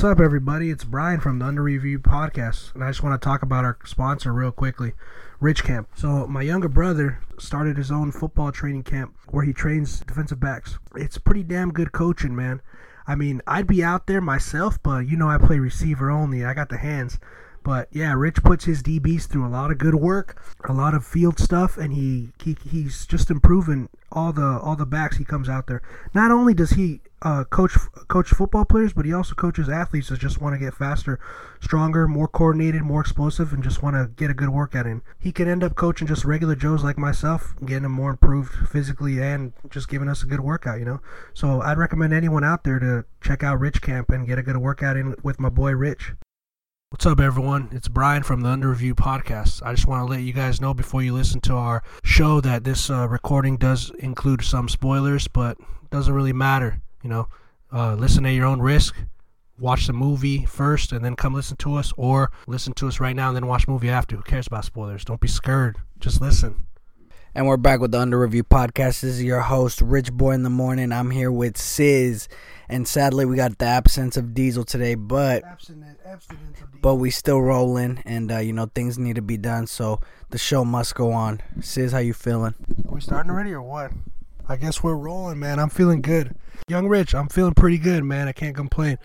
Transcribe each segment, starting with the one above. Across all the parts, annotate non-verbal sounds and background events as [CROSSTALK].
What's up, everybody? It's Brian from the Under Review podcast, and I just want to talk about our sponsor real quickly, Rich Camp. So, my younger brother started his own football training camp where he trains defensive backs. It's pretty damn good coaching, man. I mean, I'd be out there myself, but you know, I play receiver only. I got the hands. But yeah, Rich puts his DBs through a lot of good work, a lot of field stuff, and he, he he's just improving all the all the backs he comes out there. Not only does he uh, coach coach football players, but he also coaches athletes that just want to get faster, stronger, more coordinated, more explosive, and just want to get a good workout in. He could end up coaching just regular Joes like myself, getting them more improved physically and just giving us a good workout, you know. So I'd recommend anyone out there to check out Rich Camp and get a good workout in with my boy Rich. What's up, everyone? It's Brian from the Under Review podcast. I just want to let you guys know before you listen to our show that this uh, recording does include some spoilers, but doesn't really matter. You know, uh, listen at your own risk. Watch the movie first and then come listen to us, or listen to us right now and then watch movie after. Who cares about spoilers? Don't be scared. Just listen. And we're back with the Under Review podcast. This is your host, Rich Boy in the Morning. I'm here with Sis, and sadly, we got the absence of Diesel today, but but we still rolling, and uh, you know things need to be done, so the show must go on. Sis, how you feeling? Are we starting already or what? I guess we're rolling, man. I'm feeling good. Young Rich, I'm feeling pretty good, man. I can't complain.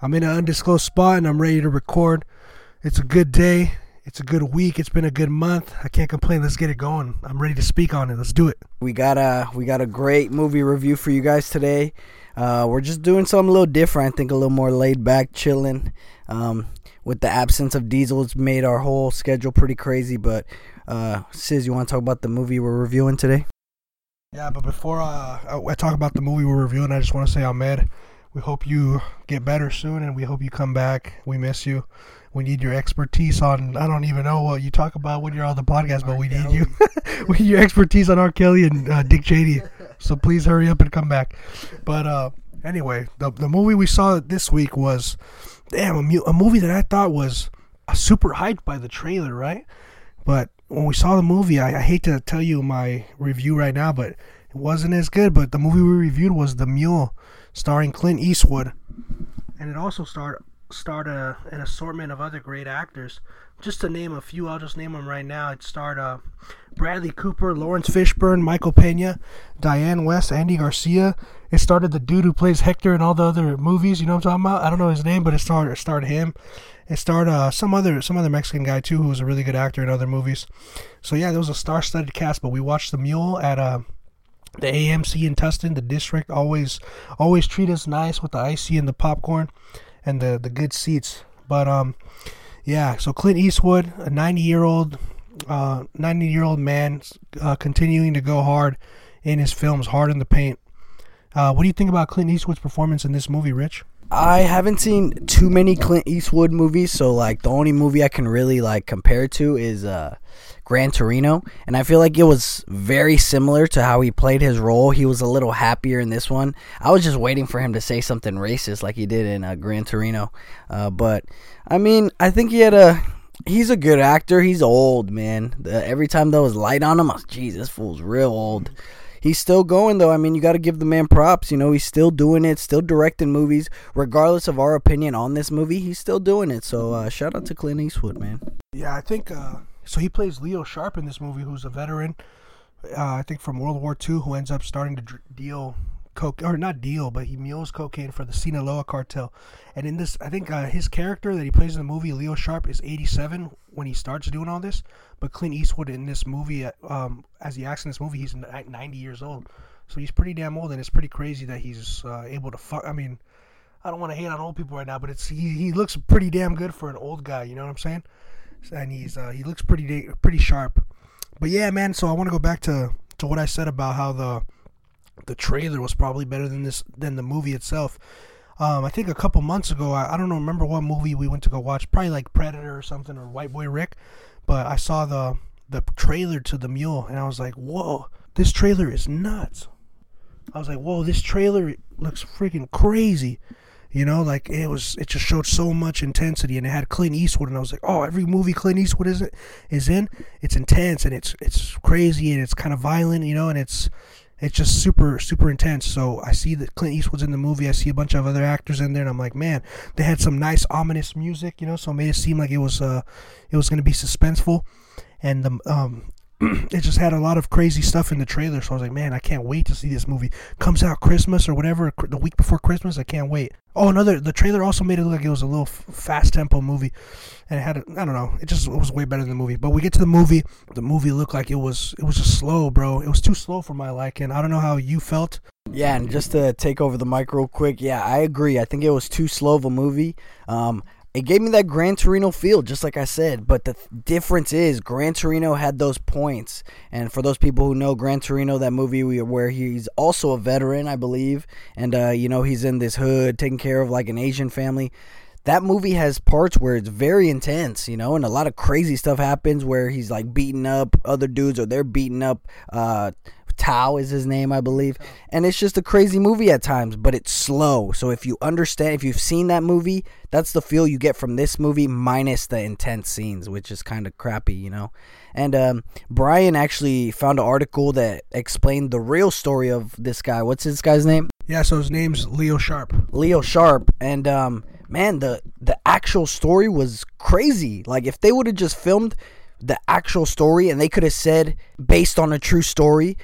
I'm in an undisclosed spot and I'm ready to record. It's a good day. It's a good week. It's been a good month. I can't complain. Let's get it going. I'm ready to speak on it. Let's do it. We got a we got a great movie review for you guys today. Uh, we're just doing something a little different. I think a little more laid back, chilling. Um, with the absence of Diesel, it's made our whole schedule pretty crazy. But uh, Sis, you want to talk about the movie we're reviewing today? Yeah, but before uh, I talk about the movie we're reviewing, I just want to say, Ahmed, we hope you get better soon, and we hope you come back. We miss you. We need your expertise on. I don't even know what you talk about when you're on the podcast, but R. we Kelly. need you. [LAUGHS] we need your expertise on R. Kelly and uh, Dick Cheney. [LAUGHS] So please hurry up and come back. But uh, anyway, the the movie we saw this week was, damn, a, mu- a movie that I thought was super hyped by the trailer, right? But when we saw the movie, I, I, hate to tell you my review right now, but it wasn't as good. But the movie we reviewed was The Mule, starring Clint Eastwood, and it also starred starred a, an assortment of other great actors. Just to name a few, I'll just name them right now. It starred uh, Bradley Cooper, Laurence Fishburne, Michael Pena, Diane West, Andy Garcia. It started the dude who plays Hector in all the other movies. You know what I'm talking about? I don't know his name, but it started it starred him. It starred uh, some other some other Mexican guy too, who was a really good actor in other movies. So yeah, there was a star-studded cast. But we watched The Mule at uh, the AMC in Tustin. The district always always treat us nice with the icy and the popcorn and the the good seats. But um, yeah. So Clint Eastwood, a 90 year old, uh, 90 year old man, uh, continuing to go hard in his films, hard in the paint. Uh, what do you think about Clint Eastwood's performance in this movie, Rich? I haven't seen too many Clint Eastwood movies, so like the only movie I can really like compare to is uh Gran Torino, and I feel like it was very similar to how he played his role. He was a little happier in this one. I was just waiting for him to say something racist like he did in uh, Gran Torino, uh, but I mean, I think he had a. He's a good actor. He's old, man. The, every time there was light on him, I was, "Geez, this fool's real old." He's still going though. I mean, you got to give the man props. You know, he's still doing it, still directing movies, regardless of our opinion on this movie. He's still doing it. So uh, shout out to Clint Eastwood, man. Yeah, I think uh, so. He plays Leo Sharp in this movie, who's a veteran. Uh, I think from World War II, who ends up starting to deal coke or not deal, but he mules cocaine for the Sinaloa cartel. And in this, I think uh, his character that he plays in the movie, Leo Sharp, is 87 when he starts doing all this. But Clint Eastwood in this movie, uh, um, as he acts in this movie, he's 90 years old. So he's pretty damn old, and it's pretty crazy that he's uh, able to fuck. I mean, I don't want to hate on old people right now, but it's he, he looks pretty damn good for an old guy. You know what I'm saying? And he's uh, he looks pretty pretty sharp. But yeah, man. So I want to go back to to what I said about how the the trailer was probably better than this than the movie itself. Um, I think a couple months ago, I, I don't know, remember what movie we went to go watch, probably like Predator or something or White Boy Rick, but I saw the the trailer to the Mule and I was like, whoa, this trailer is nuts. I was like, whoa, this trailer looks freaking crazy. You know, like it was, it just showed so much intensity, and it had Clint Eastwood, and I was like, oh, every movie Clint Eastwood is is in, it's intense and it's it's crazy and it's kind of violent, you know, and it's it's just super super intense. So I see that Clint Eastwood's in the movie. I see a bunch of other actors in there, and I'm like, man, they had some nice ominous music, you know, so it made it seem like it was uh it was gonna be suspenseful, and the um [CLEARS THROAT] it just had a lot of crazy stuff in the trailer. So I was like, man, I can't wait to see this movie. Comes out Christmas or whatever, the week before Christmas. I can't wait. Oh, another, the trailer also made it look like it was a little fast tempo movie. And it had, I don't know, it just it was way better than the movie. But we get to the movie, the movie looked like it was, it was just slow, bro. It was too slow for my liking. I don't know how you felt. Yeah, and just to take over the mic real quick, yeah, I agree. I think it was too slow of a movie. Um, it gave me that Gran Torino feel, just like I said. But the th- difference is, Gran Torino had those points. And for those people who know Gran Torino, that movie where he's also a veteran, I believe, and uh, you know he's in this hood taking care of like an Asian family. That movie has parts where it's very intense, you know, and a lot of crazy stuff happens where he's like beating up other dudes or they're beating up uh, Thao is his name, I believe. And it's just a crazy movie at times, but it's slow. So if you understand, if you've seen that movie, that's the feel you get from this movie, minus the intense scenes, which is kind of crappy, you know. And um, Brian actually found an article that explained the real story of this guy. What's this guy's name? Yeah, so his name's Leo Sharp. Leo Sharp, and um, man, the the actual story was crazy. Like if they would have just filmed the actual story and they could have said based on a true story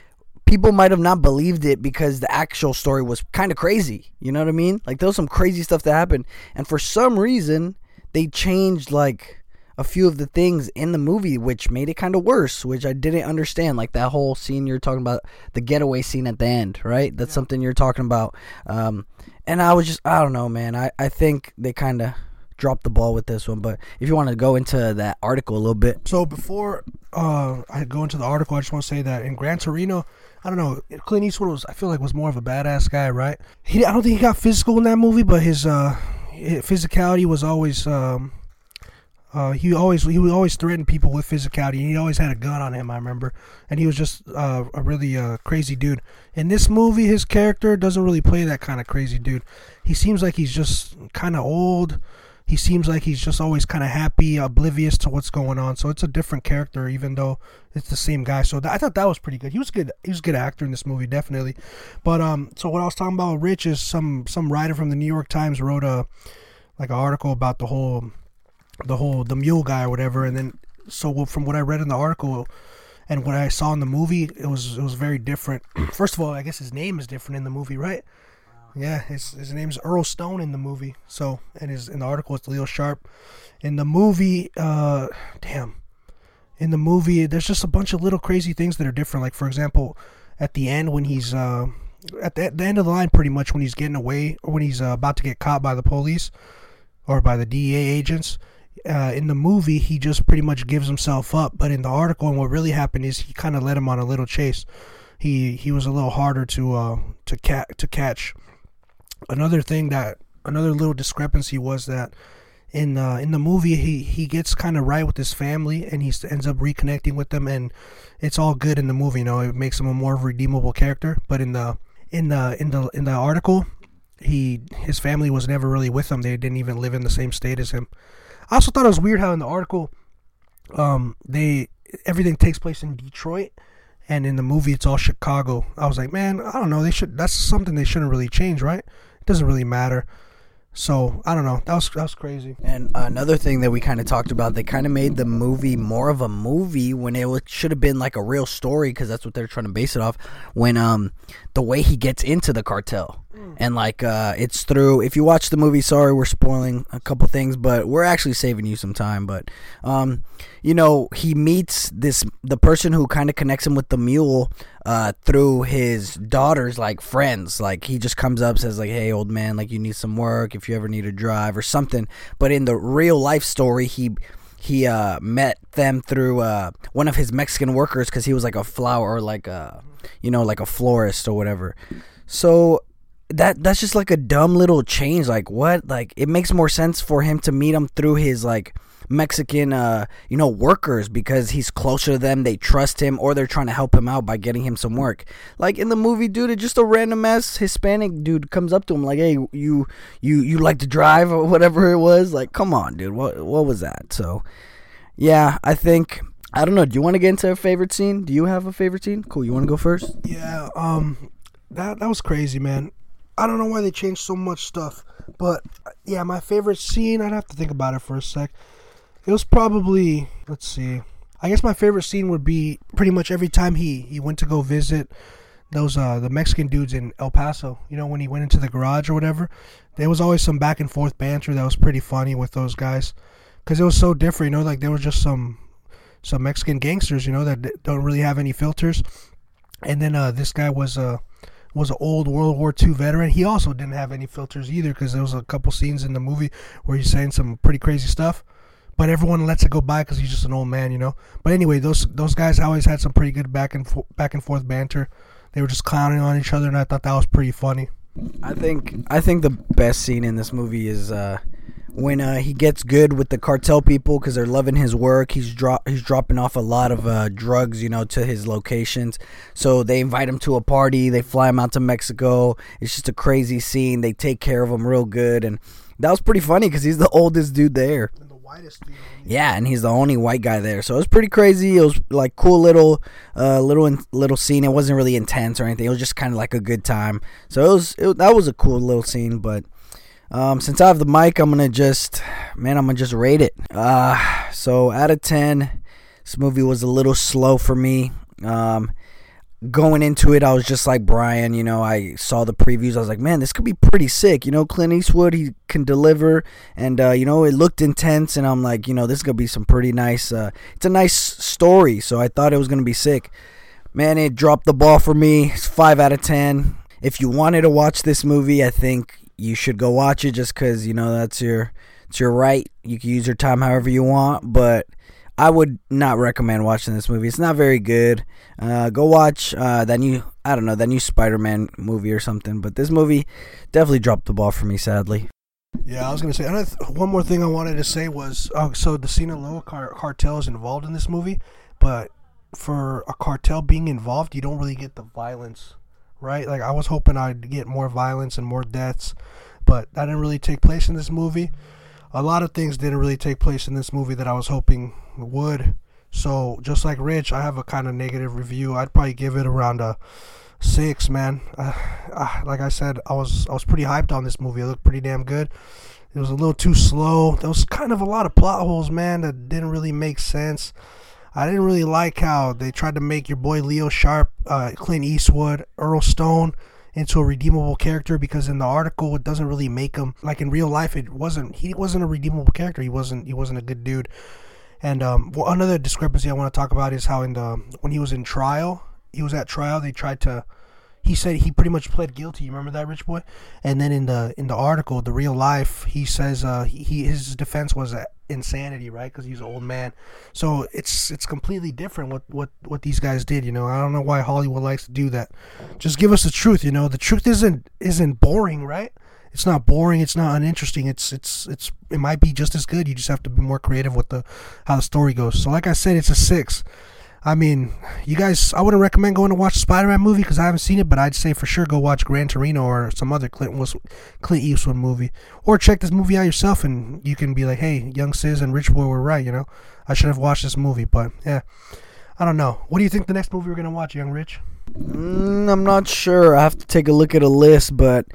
people might have not believed it because the actual story was kind of crazy. You know what I mean? Like there was some crazy stuff that happened, and for some reason they changed like a few of the things in the movie, which made it kind of worse, which I didn't understand. Like that whole scene you're talking about, the getaway scene at the end, right? That's yeah. something you're talking about. Um, and I was just, I don't know, man. I, I think they kind of dropped the ball with this one. But if you want to go into that article a little bit. So before uh, I go into the article, I just want to say that in Gran Torino, I don't know. Clint Eastwood was, I feel like, was more of a badass guy, right? He, I don't think he got physical in that movie, but his, uh, physicality was always, um, uh, he always he would always threaten people with physicality. And he always had a gun on him. I remember, and he was just uh, a really uh, crazy dude. In this movie, his character doesn't really play that kind of crazy dude. He seems like he's just kind of old he seems like he's just always kind of happy, oblivious to what's going on. So it's a different character, even though it's the same guy. So th- I thought that was pretty good. He was good. He was a good actor in this movie, definitely. But um, so what I was talking about, Rich, is some some writer from the New York Times wrote a like an article about the whole the whole the mule guy or whatever, and then so from what I read in the article and what I saw in the movie, it was it was very different. [CLEARS THROAT] First of all, I guess his name is different in the movie, right? Yeah, his his name's Earl Stone in the movie. So, and his in the article it's Leo Sharp. In the movie, uh, damn, in the movie there's just a bunch of little crazy things that are different. Like for example, at the end when he's uh, at the, the end of the line, pretty much when he's getting away or when he's uh, about to get caught by the police or by the DEA agents. Uh, in the movie, he just pretty much gives himself up, but in the article, and what really happened is he kind of led him on a little chase. He he was a little harder to uh to cat to catch another thing that another little discrepancy was that in uh, in the movie he he gets kind of right with his family and he ends up reconnecting with them and it's all good in the movie you know it makes him a more redeemable character. But in the in the in the in the article he his family was never really with him. They didn't even live in the same state as him. I also thought it was weird how in the article um they everything takes place in detroit and in the movie it's all chicago. I was like man i don't know they should that's something they shouldn't really change right it doesn't really matter. So I don't know. That was that was crazy. And another thing that we kind of talked about, they kind of made the movie more of a movie when it should have been like a real story because that's what they're trying to base it off. When um the way he gets into the cartel mm. and like uh it's through. If you watch the movie, sorry we're spoiling a couple things, but we're actually saving you some time. But um you know he meets this the person who kind of connects him with the mule uh, through his daughter's like friends. Like he just comes up says like, "Hey, old man, like you need some work if you ever need a drive or something." But in the real life story, he he uh, met them through uh, one of his Mexican workers because he was like a flower or like a you know like a florist or whatever. So that that's just like a dumb little change. Like what? Like it makes more sense for him to meet him through his like Mexican, uh, you know, workers because he's closer to them. They trust him, or they're trying to help him out by getting him some work. Like in the movie, dude, it's just a random ass Hispanic dude comes up to him like, "Hey, you, you, you like to drive or whatever it was." Like, come on, dude, what, what was that? So, yeah, I think I don't know. Do you want to get into a favorite scene? Do you have a favorite scene? Cool. You want to go first? Yeah, um, that that was crazy, man. I don't know why they changed so much stuff, but yeah, my favorite scene. I'd have to think about it for a sec. It was probably let's see. I guess my favorite scene would be pretty much every time he he went to go visit those uh the Mexican dudes in El Paso. You know when he went into the garage or whatever. There was always some back and forth banter that was pretty funny with those guys, because it was so different. You know, like there was just some some Mexican gangsters. You know that don't really have any filters. And then uh, this guy was uh, was an old World War II veteran. He also didn't have any filters either because there was a couple scenes in the movie where he's saying some pretty crazy stuff. But everyone lets it go by because he's just an old man, you know. But anyway, those those guys always had some pretty good back and fo- back and forth banter. They were just clowning on each other, and I thought that was pretty funny. I think I think the best scene in this movie is uh, when uh, he gets good with the cartel people because they're loving his work. He's drop he's dropping off a lot of uh, drugs, you know, to his locations. So they invite him to a party. They fly him out to Mexico. It's just a crazy scene. They take care of him real good, and that was pretty funny because he's the oldest dude there. Yeah, and he's the only white guy there, so it was pretty crazy. It was like cool little, uh, little little scene. It wasn't really intense or anything. It was just kind of like a good time. So it was it, that was a cool little scene, but um, since I have the mic, I'm gonna just, man, I'm gonna just rate it. Uh, so out of ten, this movie was a little slow for me. Um, going into it, I was just like Brian. You know, I saw the previews. I was like, man, this could be pretty sick. You know, Clint Eastwood, he can deliver, and uh, you know, it looked intense. And I'm like, you know, this is gonna be some pretty nice. Uh, it's a nice story, so I thought it was gonna be sick. Man, it dropped the ball for me. It's five out of ten. If you wanted to watch this movie, I think you should go watch it just because you know that's your it's your right. You can use your time however you want, but I would not recommend watching this movie. It's not very good. Uh, go watch uh, that new I don't know that new Spider-Man movie or something. But this movie definitely dropped the ball for me, sadly. Yeah, I was gonna say th- one more thing I wanted to say was oh, so the Sinaloa car- cartel is involved in this movie, but for a cartel being involved, you don't really get the violence right? Like I was hoping I'd get more violence and more deaths, but that didn't really take place in this movie. A lot of things didn't really take place in this movie that I was hoping would. So just like Rich, I have a kind of negative review. I'd probably give it around a six, man. Uh, uh, like I said, I was I was pretty hyped on this movie. It looked pretty damn good. It was a little too slow. There was kind of a lot of plot holes, man, that didn't really make sense. I didn't really like how they tried to make your boy Leo Sharp, uh, Clint Eastwood, Earl Stone into a redeemable character because in the article it doesn't really make him like in real life it wasn't he wasn't a redeemable character. He wasn't he wasn't a good dude. And um, well, another discrepancy I want to talk about is how in the when he was in trial he was at trial they tried to he said he pretty much pled guilty. You remember that, Rich Boy? And then in the in the article, the real life, he says uh, he his defense was insanity, right? Because he's an old man. So it's it's completely different what what what these guys did. You know, I don't know why Hollywood likes to do that. Just give us the truth. You know, the truth isn't isn't boring, right? It's not boring. It's not uninteresting. It's it's it's it might be just as good. You just have to be more creative with the how the story goes. So like I said, it's a six. I mean, you guys, I wouldn't recommend going to watch a Spider-Man movie because I haven't seen it, but I'd say for sure go watch Gran Torino or some other Clint, Clint Eastwood movie, or check this movie out yourself, and you can be like, "Hey, Young Sis and Rich Boy were right," you know. I should have watched this movie, but yeah, I don't know. What do you think the next movie we're gonna watch, Young Rich? Mm, I'm not sure. I have to take a look at a list, but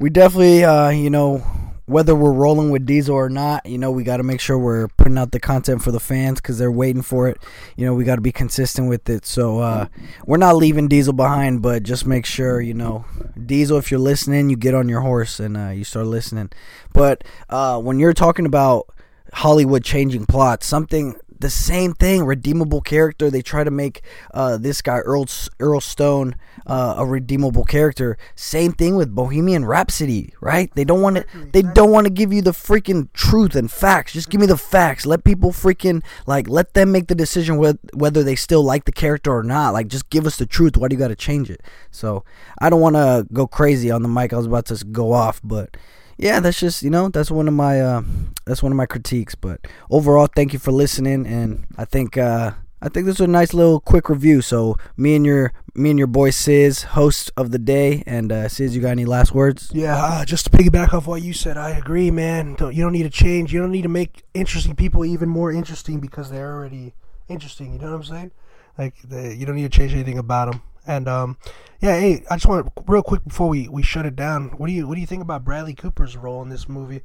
we definitely, uh, you know, whether we're rolling with Diesel or not, you know, we got to make sure we're putting out the content for the fans because they're waiting for it. You know, we got to be consistent with it. So uh, we're not leaving Diesel behind, but just make sure, you know, Diesel, if you're listening, you get on your horse and uh, you start listening. But uh, when you're talking about Hollywood changing plots, something the same thing, redeemable character. They try to make uh, this guy Earl Earl Stone uh, a redeemable character. Same thing with Bohemian Rhapsody, right? They don't want to. They don't want to give you the freaking truth and facts. Just give me the facts. Let people freaking like let them make the decision whether whether they still like the character or not. Like just give us the truth. Why do you got to change it? So I don't want to go crazy on the mic. I was about to go off, but yeah, that's just you know that's one of my uh, that's one of my critiques. But overall, thank you for listening, and I think uh, I think this was a nice little quick review. So me and your me and your boy Sis, host of the day, and uh, Sis, you got any last words? Yeah, uh, just to piggyback off what you said, I agree, man. Don't, you don't need to change. You don't need to make interesting people even more interesting because they're already interesting. You know what I'm saying? Like the, you don't need to change anything about him. And um, yeah, hey, I just want real quick before we, we shut it down. What do you what do you think about Bradley Cooper's role in this movie?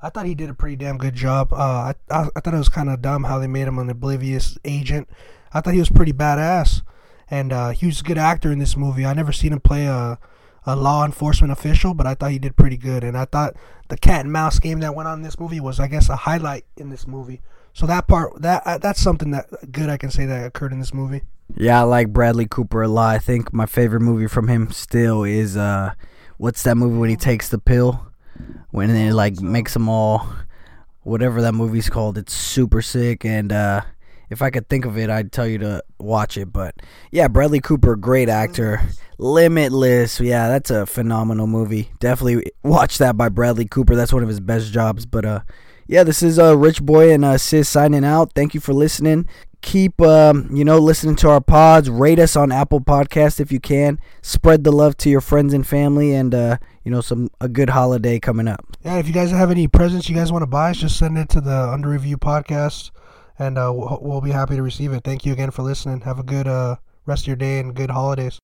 I thought he did a pretty damn good job. Uh, I, I, I thought it was kind of dumb how they made him an oblivious agent. I thought he was pretty badass, and uh, he was a good actor in this movie. I never seen him play a a law enforcement official, but I thought he did pretty good. And I thought the cat and mouse game that went on in this movie was, I guess, a highlight in this movie. So that part, that uh, that's something that good I can say that occurred in this movie. Yeah, I like Bradley Cooper a lot. I think my favorite movie from him still is uh, what's that movie when he takes the pill? When it like makes them all, whatever that movie's called. It's super sick, and uh, if I could think of it, I'd tell you to watch it. But yeah, Bradley Cooper, great actor. Limitless, yeah, that's a phenomenal movie. Definitely watch that by Bradley Cooper. That's one of his best jobs. But uh, yeah, this is uh, Rich Boy and uh, Sis signing out. Thank you for listening. Keep um, you know listening to our pods. Rate us on Apple Podcast if you can. Spread the love to your friends and family, and uh, you know some a good holiday coming up. Yeah, if you guys have any presents you guys want to buy, just send it to the Under Review podcast, and uh, we'll, be happy to receive it. Thank you again for listening. Have a good uh, rest of your day and good holidays.